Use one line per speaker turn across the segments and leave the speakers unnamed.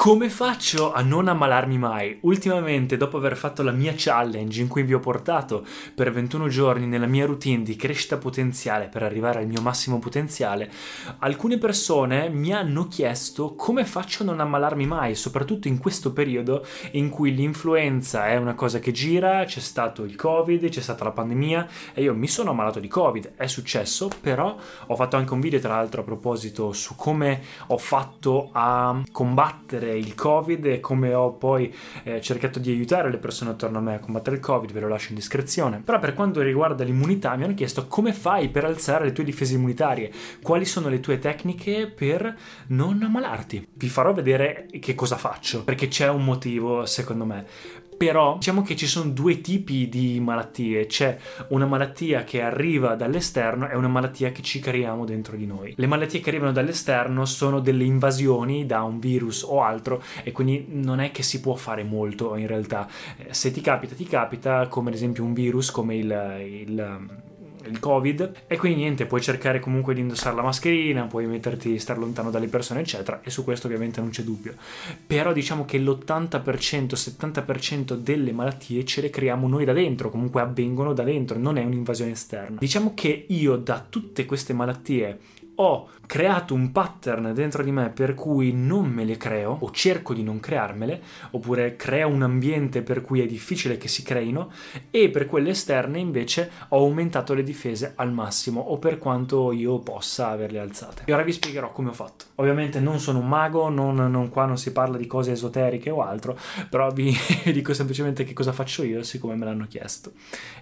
Come faccio a non ammalarmi mai? Ultimamente, dopo aver fatto la mia challenge in cui vi ho portato per 21 giorni nella mia routine di crescita potenziale per arrivare al mio massimo potenziale, alcune persone mi hanno chiesto come faccio a non ammalarmi mai, soprattutto in questo periodo in cui l'influenza è una cosa che gira, c'è stato il Covid, c'è stata la pandemia e io mi sono ammalato di Covid, è successo, però ho fatto anche un video tra l'altro a proposito su come ho fatto a combattere il Covid e come ho poi eh, cercato di aiutare le persone attorno a me a combattere il Covid, ve lo lascio in descrizione. Però per quanto riguarda l'immunità mi hanno chiesto come fai per alzare le tue difese immunitarie, quali sono le tue tecniche per non ammalarti. Vi farò vedere che cosa faccio, perché c'è un motivo secondo me. Però diciamo che ci sono due tipi di malattie, c'è una malattia che arriva dall'esterno e una malattia che ci creiamo dentro di noi. Le malattie che arrivano dall'esterno sono delle invasioni da un virus o altro e quindi non è che si può fare molto in realtà. Eh, se ti capita, ti capita come ad esempio un virus come il, il il covid. E quindi niente puoi cercare comunque di indossare la mascherina puoi metterti star lontano dalle persone eccetera. E su questo ovviamente non c'è dubbio. Però diciamo che l'80% 70% delle malattie ce le creiamo noi da dentro comunque avvengono da dentro non è un'invasione esterna. Diciamo che io da tutte queste malattie ho creato un pattern dentro di me per cui non me le creo o cerco di non crearmele, oppure creo un ambiente per cui è difficile che si creino e per quelle esterne invece ho aumentato le difese al massimo o per quanto io possa averle alzate. E ora vi spiegherò come ho fatto. Ovviamente non sono un mago, non, non qua non si parla di cose esoteriche o altro, però vi dico semplicemente che cosa faccio io siccome me l'hanno chiesto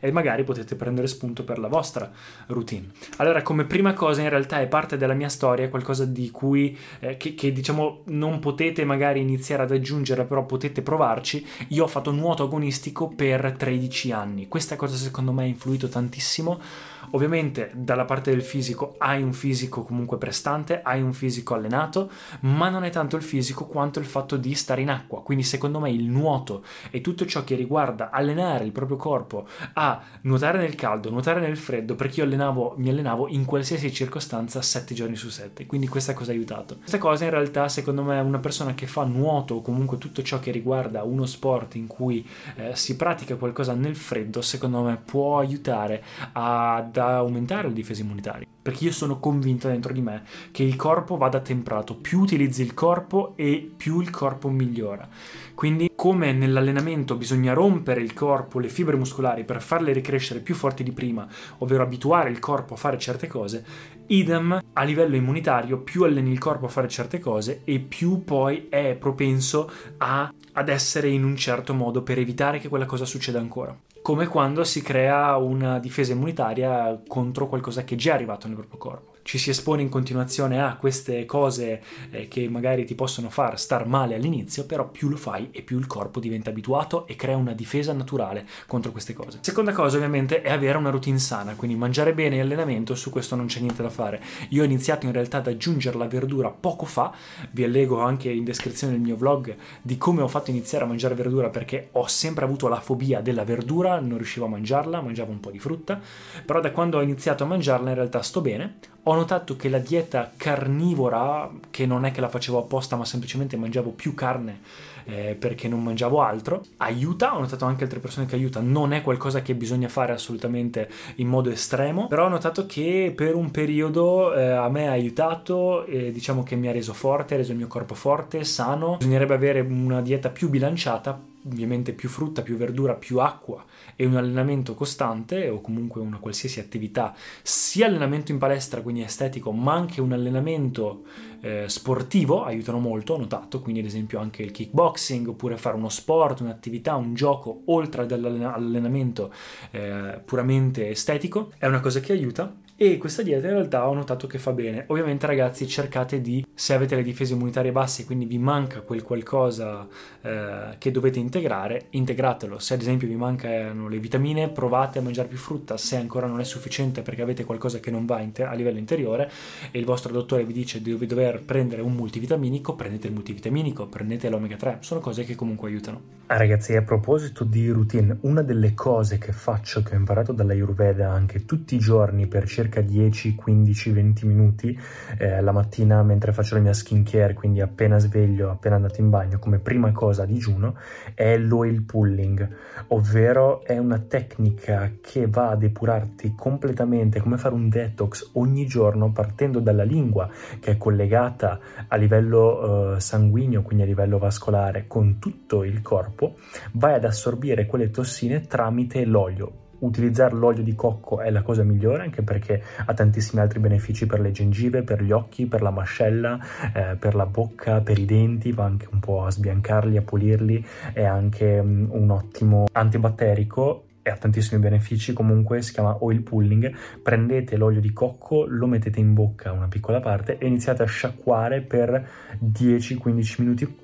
e magari potete prendere spunto per la vostra routine. Allora come prima cosa in realtà è parte della mia storia, qualcosa di cui eh, che, che, diciamo non potete magari iniziare ad aggiungere, però potete provarci. Io ho fatto nuoto agonistico per 13 anni. Questa cosa secondo me ha influito tantissimo Ovviamente dalla parte del fisico hai un fisico comunque prestante, hai un fisico allenato, ma non è tanto il fisico quanto il fatto di stare in acqua. Quindi secondo me il nuoto e tutto ciò che riguarda allenare il proprio corpo a nuotare nel caldo, nuotare nel freddo, perché io allenavo, mi allenavo in qualsiasi circostanza 7 giorni su 7. Quindi questa cosa ha aiutato. Questa cosa in realtà secondo me una persona che fa nuoto o comunque tutto ciò che riguarda uno sport in cui eh, si pratica qualcosa nel freddo, secondo me può aiutare ad da aumentare le difese immunitarie. Perché io sono convinto dentro di me che il corpo vada temprato. Più utilizzi il corpo e più il corpo migliora. Quindi, come nell'allenamento bisogna rompere il corpo, le fibre muscolari per farle ricrescere più forti di prima, ovvero abituare il corpo a fare certe cose, idem a livello immunitario, più alleni il corpo a fare certe cose e più poi è propenso a, ad essere in un certo modo per evitare che quella cosa succeda ancora come quando si crea una difesa immunitaria contro qualcosa che è già arrivato nel proprio corpo ci si espone in continuazione a queste cose eh, che magari ti possono far star male all'inizio, però più lo fai e più il corpo diventa abituato e crea una difesa naturale contro queste cose. Seconda cosa ovviamente è avere una routine sana, quindi mangiare bene e allenamento, su questo non c'è niente da fare. Io ho iniziato in realtà ad aggiungere la verdura poco fa, vi allego anche in descrizione del mio vlog di come ho fatto iniziare a mangiare verdura perché ho sempre avuto la fobia della verdura, non riuscivo a mangiarla, mangiavo un po' di frutta, però da quando ho iniziato a mangiarla in realtà sto bene ho notato che la dieta carnivora, che non è che la facevo apposta, ma semplicemente mangiavo più carne eh, perché non mangiavo altro, aiuta. Ho notato anche altre persone che aiuta. Non è qualcosa che bisogna fare assolutamente in modo estremo, però ho notato che per un periodo eh, a me ha aiutato, e diciamo che mi ha reso forte, ha reso il mio corpo forte, sano. Bisognerebbe avere una dieta più bilanciata ovviamente più frutta, più verdura, più acqua e un allenamento costante o comunque una qualsiasi attività, sia allenamento in palestra, quindi estetico, ma anche un allenamento eh, sportivo aiutano molto, ho notato, quindi ad esempio anche il kickboxing oppure fare uno sport, un'attività, un gioco oltre all'allenamento eh, puramente estetico, è una cosa che aiuta e questa dieta in realtà ho notato che fa bene. Ovviamente ragazzi cercate di, se avete le difese immunitarie basse e quindi vi manca quel qualcosa eh, che dovete integrare, integratelo. Se ad esempio vi mancano le vitamine provate a mangiare più frutta, se ancora non è sufficiente perché avete qualcosa che non va inter- a livello interiore e il vostro dottore vi dice di dover prendere un multivitaminico, prendete il multivitaminico, prendete l'omega 3, sono cose che comunque aiutano.
Ah, ragazzi, a proposito di routine, una delle cose che faccio, che ho imparato dalla Ayurveda anche tutti i giorni per circa circa 10, 15, 20 minuti eh, la mattina mentre faccio la mia skincare, quindi appena sveglio, appena andato in bagno, come prima cosa a digiuno, è l'oil pulling, ovvero è una tecnica che va a depurarti completamente, come fare un detox ogni giorno partendo dalla lingua che è collegata a livello eh, sanguigno, quindi a livello vascolare, con tutto il corpo, vai ad assorbire quelle tossine tramite l'olio utilizzare l'olio di cocco è la cosa migliore anche perché ha tantissimi altri benefici per le gengive, per gli occhi, per la mascella, eh, per la bocca, per i denti, va anche un po' a sbiancarli, a pulirli, è anche um, un ottimo antibatterico e ha tantissimi benefici, comunque si chiama oil pulling, prendete l'olio di cocco, lo mettete in bocca una piccola parte e iniziate a sciacquare per 10-15 minuti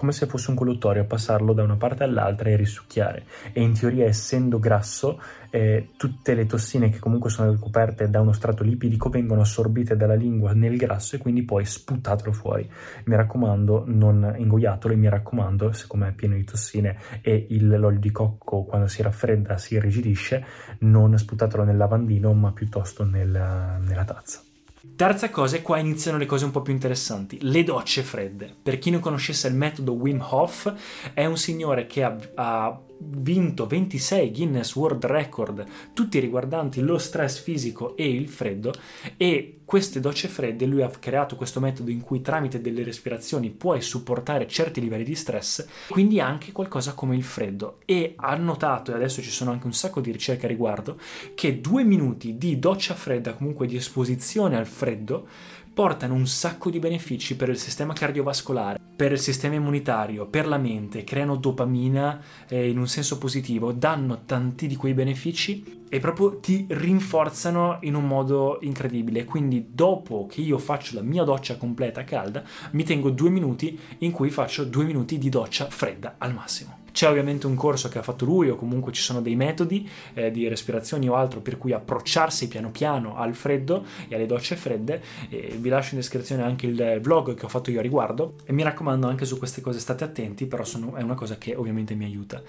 come se fosse un colluttorio, passarlo da una parte all'altra e risucchiare. E in teoria, essendo grasso, eh, tutte le tossine che comunque sono ricoperte da uno strato lipidico vengono assorbite dalla lingua nel grasso e quindi poi sputatelo fuori. Mi raccomando, non ingoiatelo e mi raccomando, siccome è pieno di tossine e il, l'olio di cocco quando si raffredda si irrigidisce, non sputatelo nel lavandino ma piuttosto nel, nella tazza.
Terza cosa, e qua iniziano le cose un po' più interessanti, le docce fredde. Per chi non conoscesse il metodo Wim Hof, è un signore che ha, ha vinto 26 Guinness World Record, tutti riguardanti lo stress fisico e il freddo, e queste docce fredde lui ha creato questo metodo in cui tramite delle respirazioni puoi supportare certi livelli di stress, quindi anche qualcosa come il freddo. E ha notato, e adesso ci sono anche un sacco di ricerche a riguardo, che due minuti di doccia fredda, comunque di esposizione al freddo, portano un sacco di benefici per il sistema cardiovascolare, per il sistema immunitario, per la mente, creano dopamina eh, in un senso positivo, danno tanti di quei benefici e proprio ti rinforzano in un modo incredibile. Quindi dopo che io faccio la mia doccia completa calda, mi tengo due minuti in cui faccio due minuti di doccia fredda al massimo. C'è ovviamente un corso che ha fatto lui o comunque ci sono dei metodi eh, di respirazioni o altro per cui approcciarsi piano piano al freddo e alle docce fredde. E vi lascio in descrizione anche il vlog che ho fatto io a riguardo e mi raccomando anche su queste cose state attenti, però sono, è una cosa che ovviamente mi aiuta.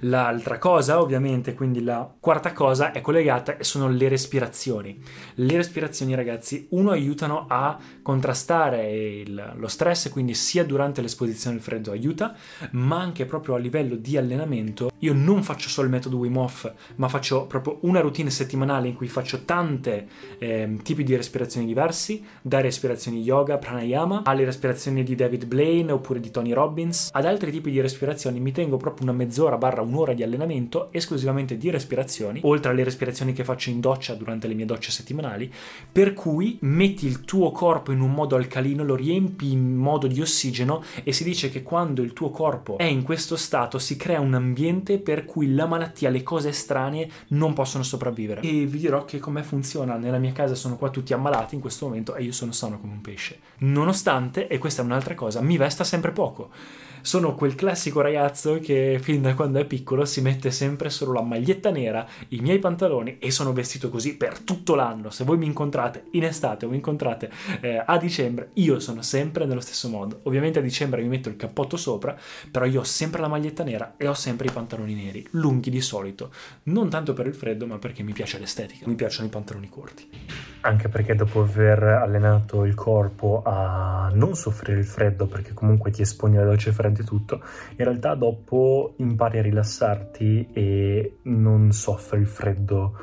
L'altra cosa ovviamente, quindi la quarta cosa è collegata e sono le respirazioni. Le respirazioni ragazzi, uno aiutano a contrastare il, lo stress, quindi sia durante l'esposizione al freddo aiuta, ma anche proprio a livello livello di allenamento, io non faccio solo il metodo Wim Hof, ma faccio proprio una routine settimanale in cui faccio tante eh, tipi di respirazioni diversi, da respirazioni yoga, pranayama, alle respirazioni di David Blaine oppure di Tony Robbins, ad altri tipi di respirazioni mi tengo proprio una mezz'ora barra un'ora di allenamento esclusivamente di respirazioni, oltre alle respirazioni che faccio in doccia durante le mie docce settimanali, per cui metti il tuo corpo in un modo alcalino, lo riempi in modo di ossigeno e si dice che quando il tuo corpo è in questo stato si crea un ambiente per cui la malattia, le cose strane non possono sopravvivere. E vi dirò che come funziona. Nella mia casa sono qua tutti ammalati in questo momento e io sono sano come un pesce. Nonostante, e questa è un'altra cosa, mi vesta sempre poco sono quel classico ragazzo che fin da quando è piccolo si mette sempre solo la maglietta nera, i miei pantaloni e sono vestito così per tutto l'anno. Se voi mi incontrate in estate o mi incontrate eh, a dicembre, io sono sempre nello stesso modo. Ovviamente a dicembre mi metto il cappotto sopra, però io ho sempre la maglietta nera e ho sempre i pantaloni neri, lunghi di solito. Non tanto per il freddo, ma perché mi piace l'estetica, mi piacciono i pantaloni corti.
Anche perché dopo aver allenato il corpo a non soffrire il freddo, perché comunque ti esponi alle docce fredde e tutto, in realtà dopo impari a rilassarti e non soffri il freddo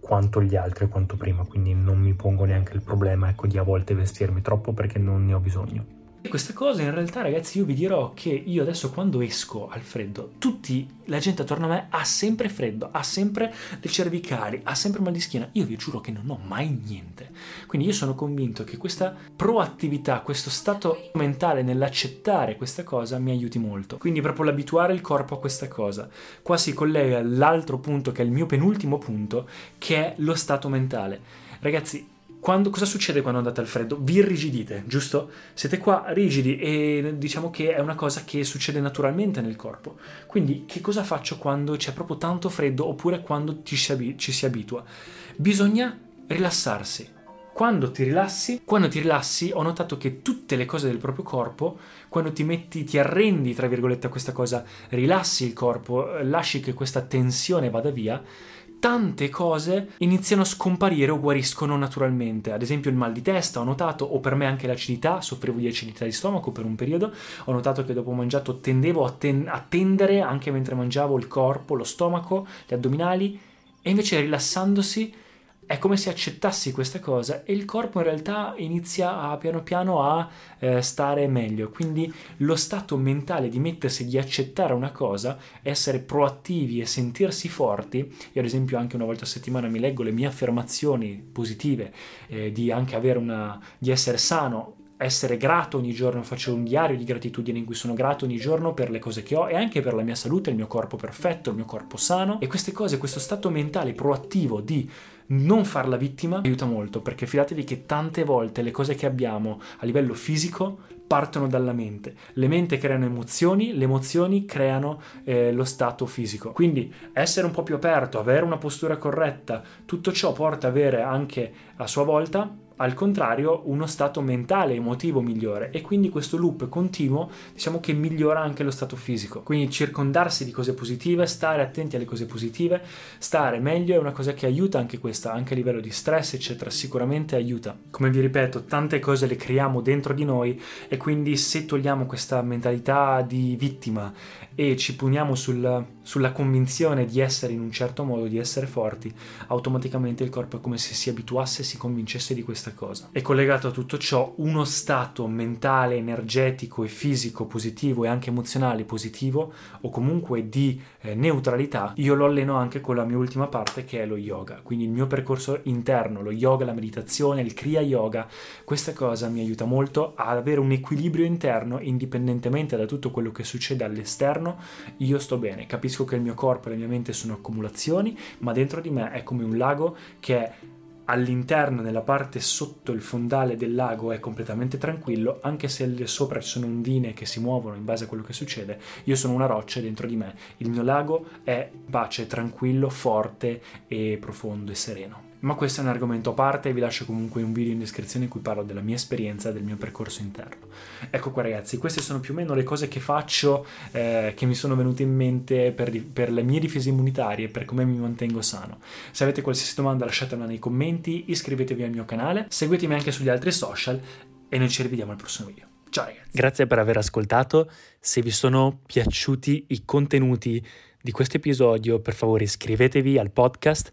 quanto gli altri quanto prima, quindi non mi pongo neanche il problema ecco, di a volte vestirmi troppo perché non ne ho bisogno.
E questa cosa in realtà ragazzi io vi dirò che io adesso quando esco al freddo, tutti, la gente attorno a me ha sempre freddo, ha sempre le cervicali, ha sempre mal di schiena, io vi giuro che non ho mai niente. Quindi io sono convinto che questa proattività, questo stato mentale nell'accettare questa cosa mi aiuti molto. Quindi proprio l'abituare il corpo a questa cosa. Qua si collega all'altro punto che è il mio penultimo punto, che è lo stato mentale. Ragazzi, quando, cosa succede quando andate al freddo? Vi irrigidite, giusto? Siete qua rigidi e diciamo che è una cosa che succede naturalmente nel corpo. Quindi che cosa faccio quando c'è proprio tanto freddo oppure quando ci si, ci si abitua? Bisogna rilassarsi. Quando ti rilassi, quando ti rilassi, ho notato che tutte le cose del proprio corpo, quando ti metti, ti arrendi, tra virgolette, a questa cosa, rilassi il corpo, lasci che questa tensione vada via, tante cose iniziano a scomparire o guariscono naturalmente. Ad esempio il mal di testa, ho notato, o per me anche l'acidità, soffrivo di acidità di stomaco per un periodo, ho notato che dopo mangiato tendevo a, ten- a tendere anche mentre mangiavo il corpo, lo stomaco, gli addominali, e invece rilassandosi è come se accettassi questa cosa e il corpo in realtà inizia a, piano piano a eh, stare meglio. Quindi lo stato mentale di mettersi, di accettare una cosa, essere proattivi e sentirsi forti. Io ad esempio anche una volta a settimana mi leggo le mie affermazioni positive, eh, di anche avere una, di essere sano, essere grato ogni giorno, faccio un diario di gratitudine in cui sono grato ogni giorno per le cose che ho e anche per la mia salute, il mio corpo perfetto, il mio corpo sano e queste cose, questo stato mentale proattivo di non farla vittima aiuta molto perché fidatevi che tante volte le cose che abbiamo a livello fisico partono dalla mente. Le mente creano emozioni, le emozioni creano eh, lo stato fisico. Quindi essere un po' più aperto, avere una postura corretta, tutto ciò porta ad avere anche a sua volta al contrario uno stato mentale emotivo migliore. E quindi questo loop continuo diciamo che migliora anche lo stato fisico. Quindi circondarsi di cose positive stare attenti alle cose positive stare meglio è una cosa che aiuta anche questa anche a livello di stress eccetera sicuramente aiuta. Come vi ripeto tante cose le creiamo dentro di noi e quindi se togliamo questa mentalità di vittima e ci puniamo sul, sulla convinzione di essere in un certo modo, di essere forti, automaticamente il corpo è come se si abituasse e si convincesse di questa cosa. E collegato a tutto ciò, uno stato mentale, energetico e fisico positivo e anche emozionale positivo, o comunque di eh, neutralità, io lo alleno anche con la mia ultima parte che è lo yoga. Quindi il mio percorso interno, lo yoga, la meditazione, il Kriya Yoga, questa cosa mi aiuta molto ad avere un equilibrio interno indipendentemente da tutto quello che succede all'esterno io sto bene, capisco che il mio corpo e la mia mente sono accumulazioni, ma dentro di me è come un lago che all'interno, nella parte sotto il fondale del lago è completamente tranquillo, anche se sopra ci sono ondine che si muovono in base a quello che succede, io sono una roccia dentro di me. Il mio lago è pace, tranquillo, forte e profondo e sereno. Ma questo è un argomento a parte e vi lascio comunque un video in descrizione in cui parlo della mia esperienza e del mio percorso interno. Ecco qua ragazzi, queste sono più o meno le cose che faccio, eh, che mi sono venute in mente per, per le mie difese immunitarie, per come mi mantengo sano. Se avete qualsiasi domanda lasciatemela nei commenti, iscrivetevi al mio canale, seguitemi anche sugli altri social e noi ci rivediamo al prossimo video. Ciao ragazzi.
Grazie per aver ascoltato. Se vi sono piaciuti i contenuti di questo episodio, per favore iscrivetevi al podcast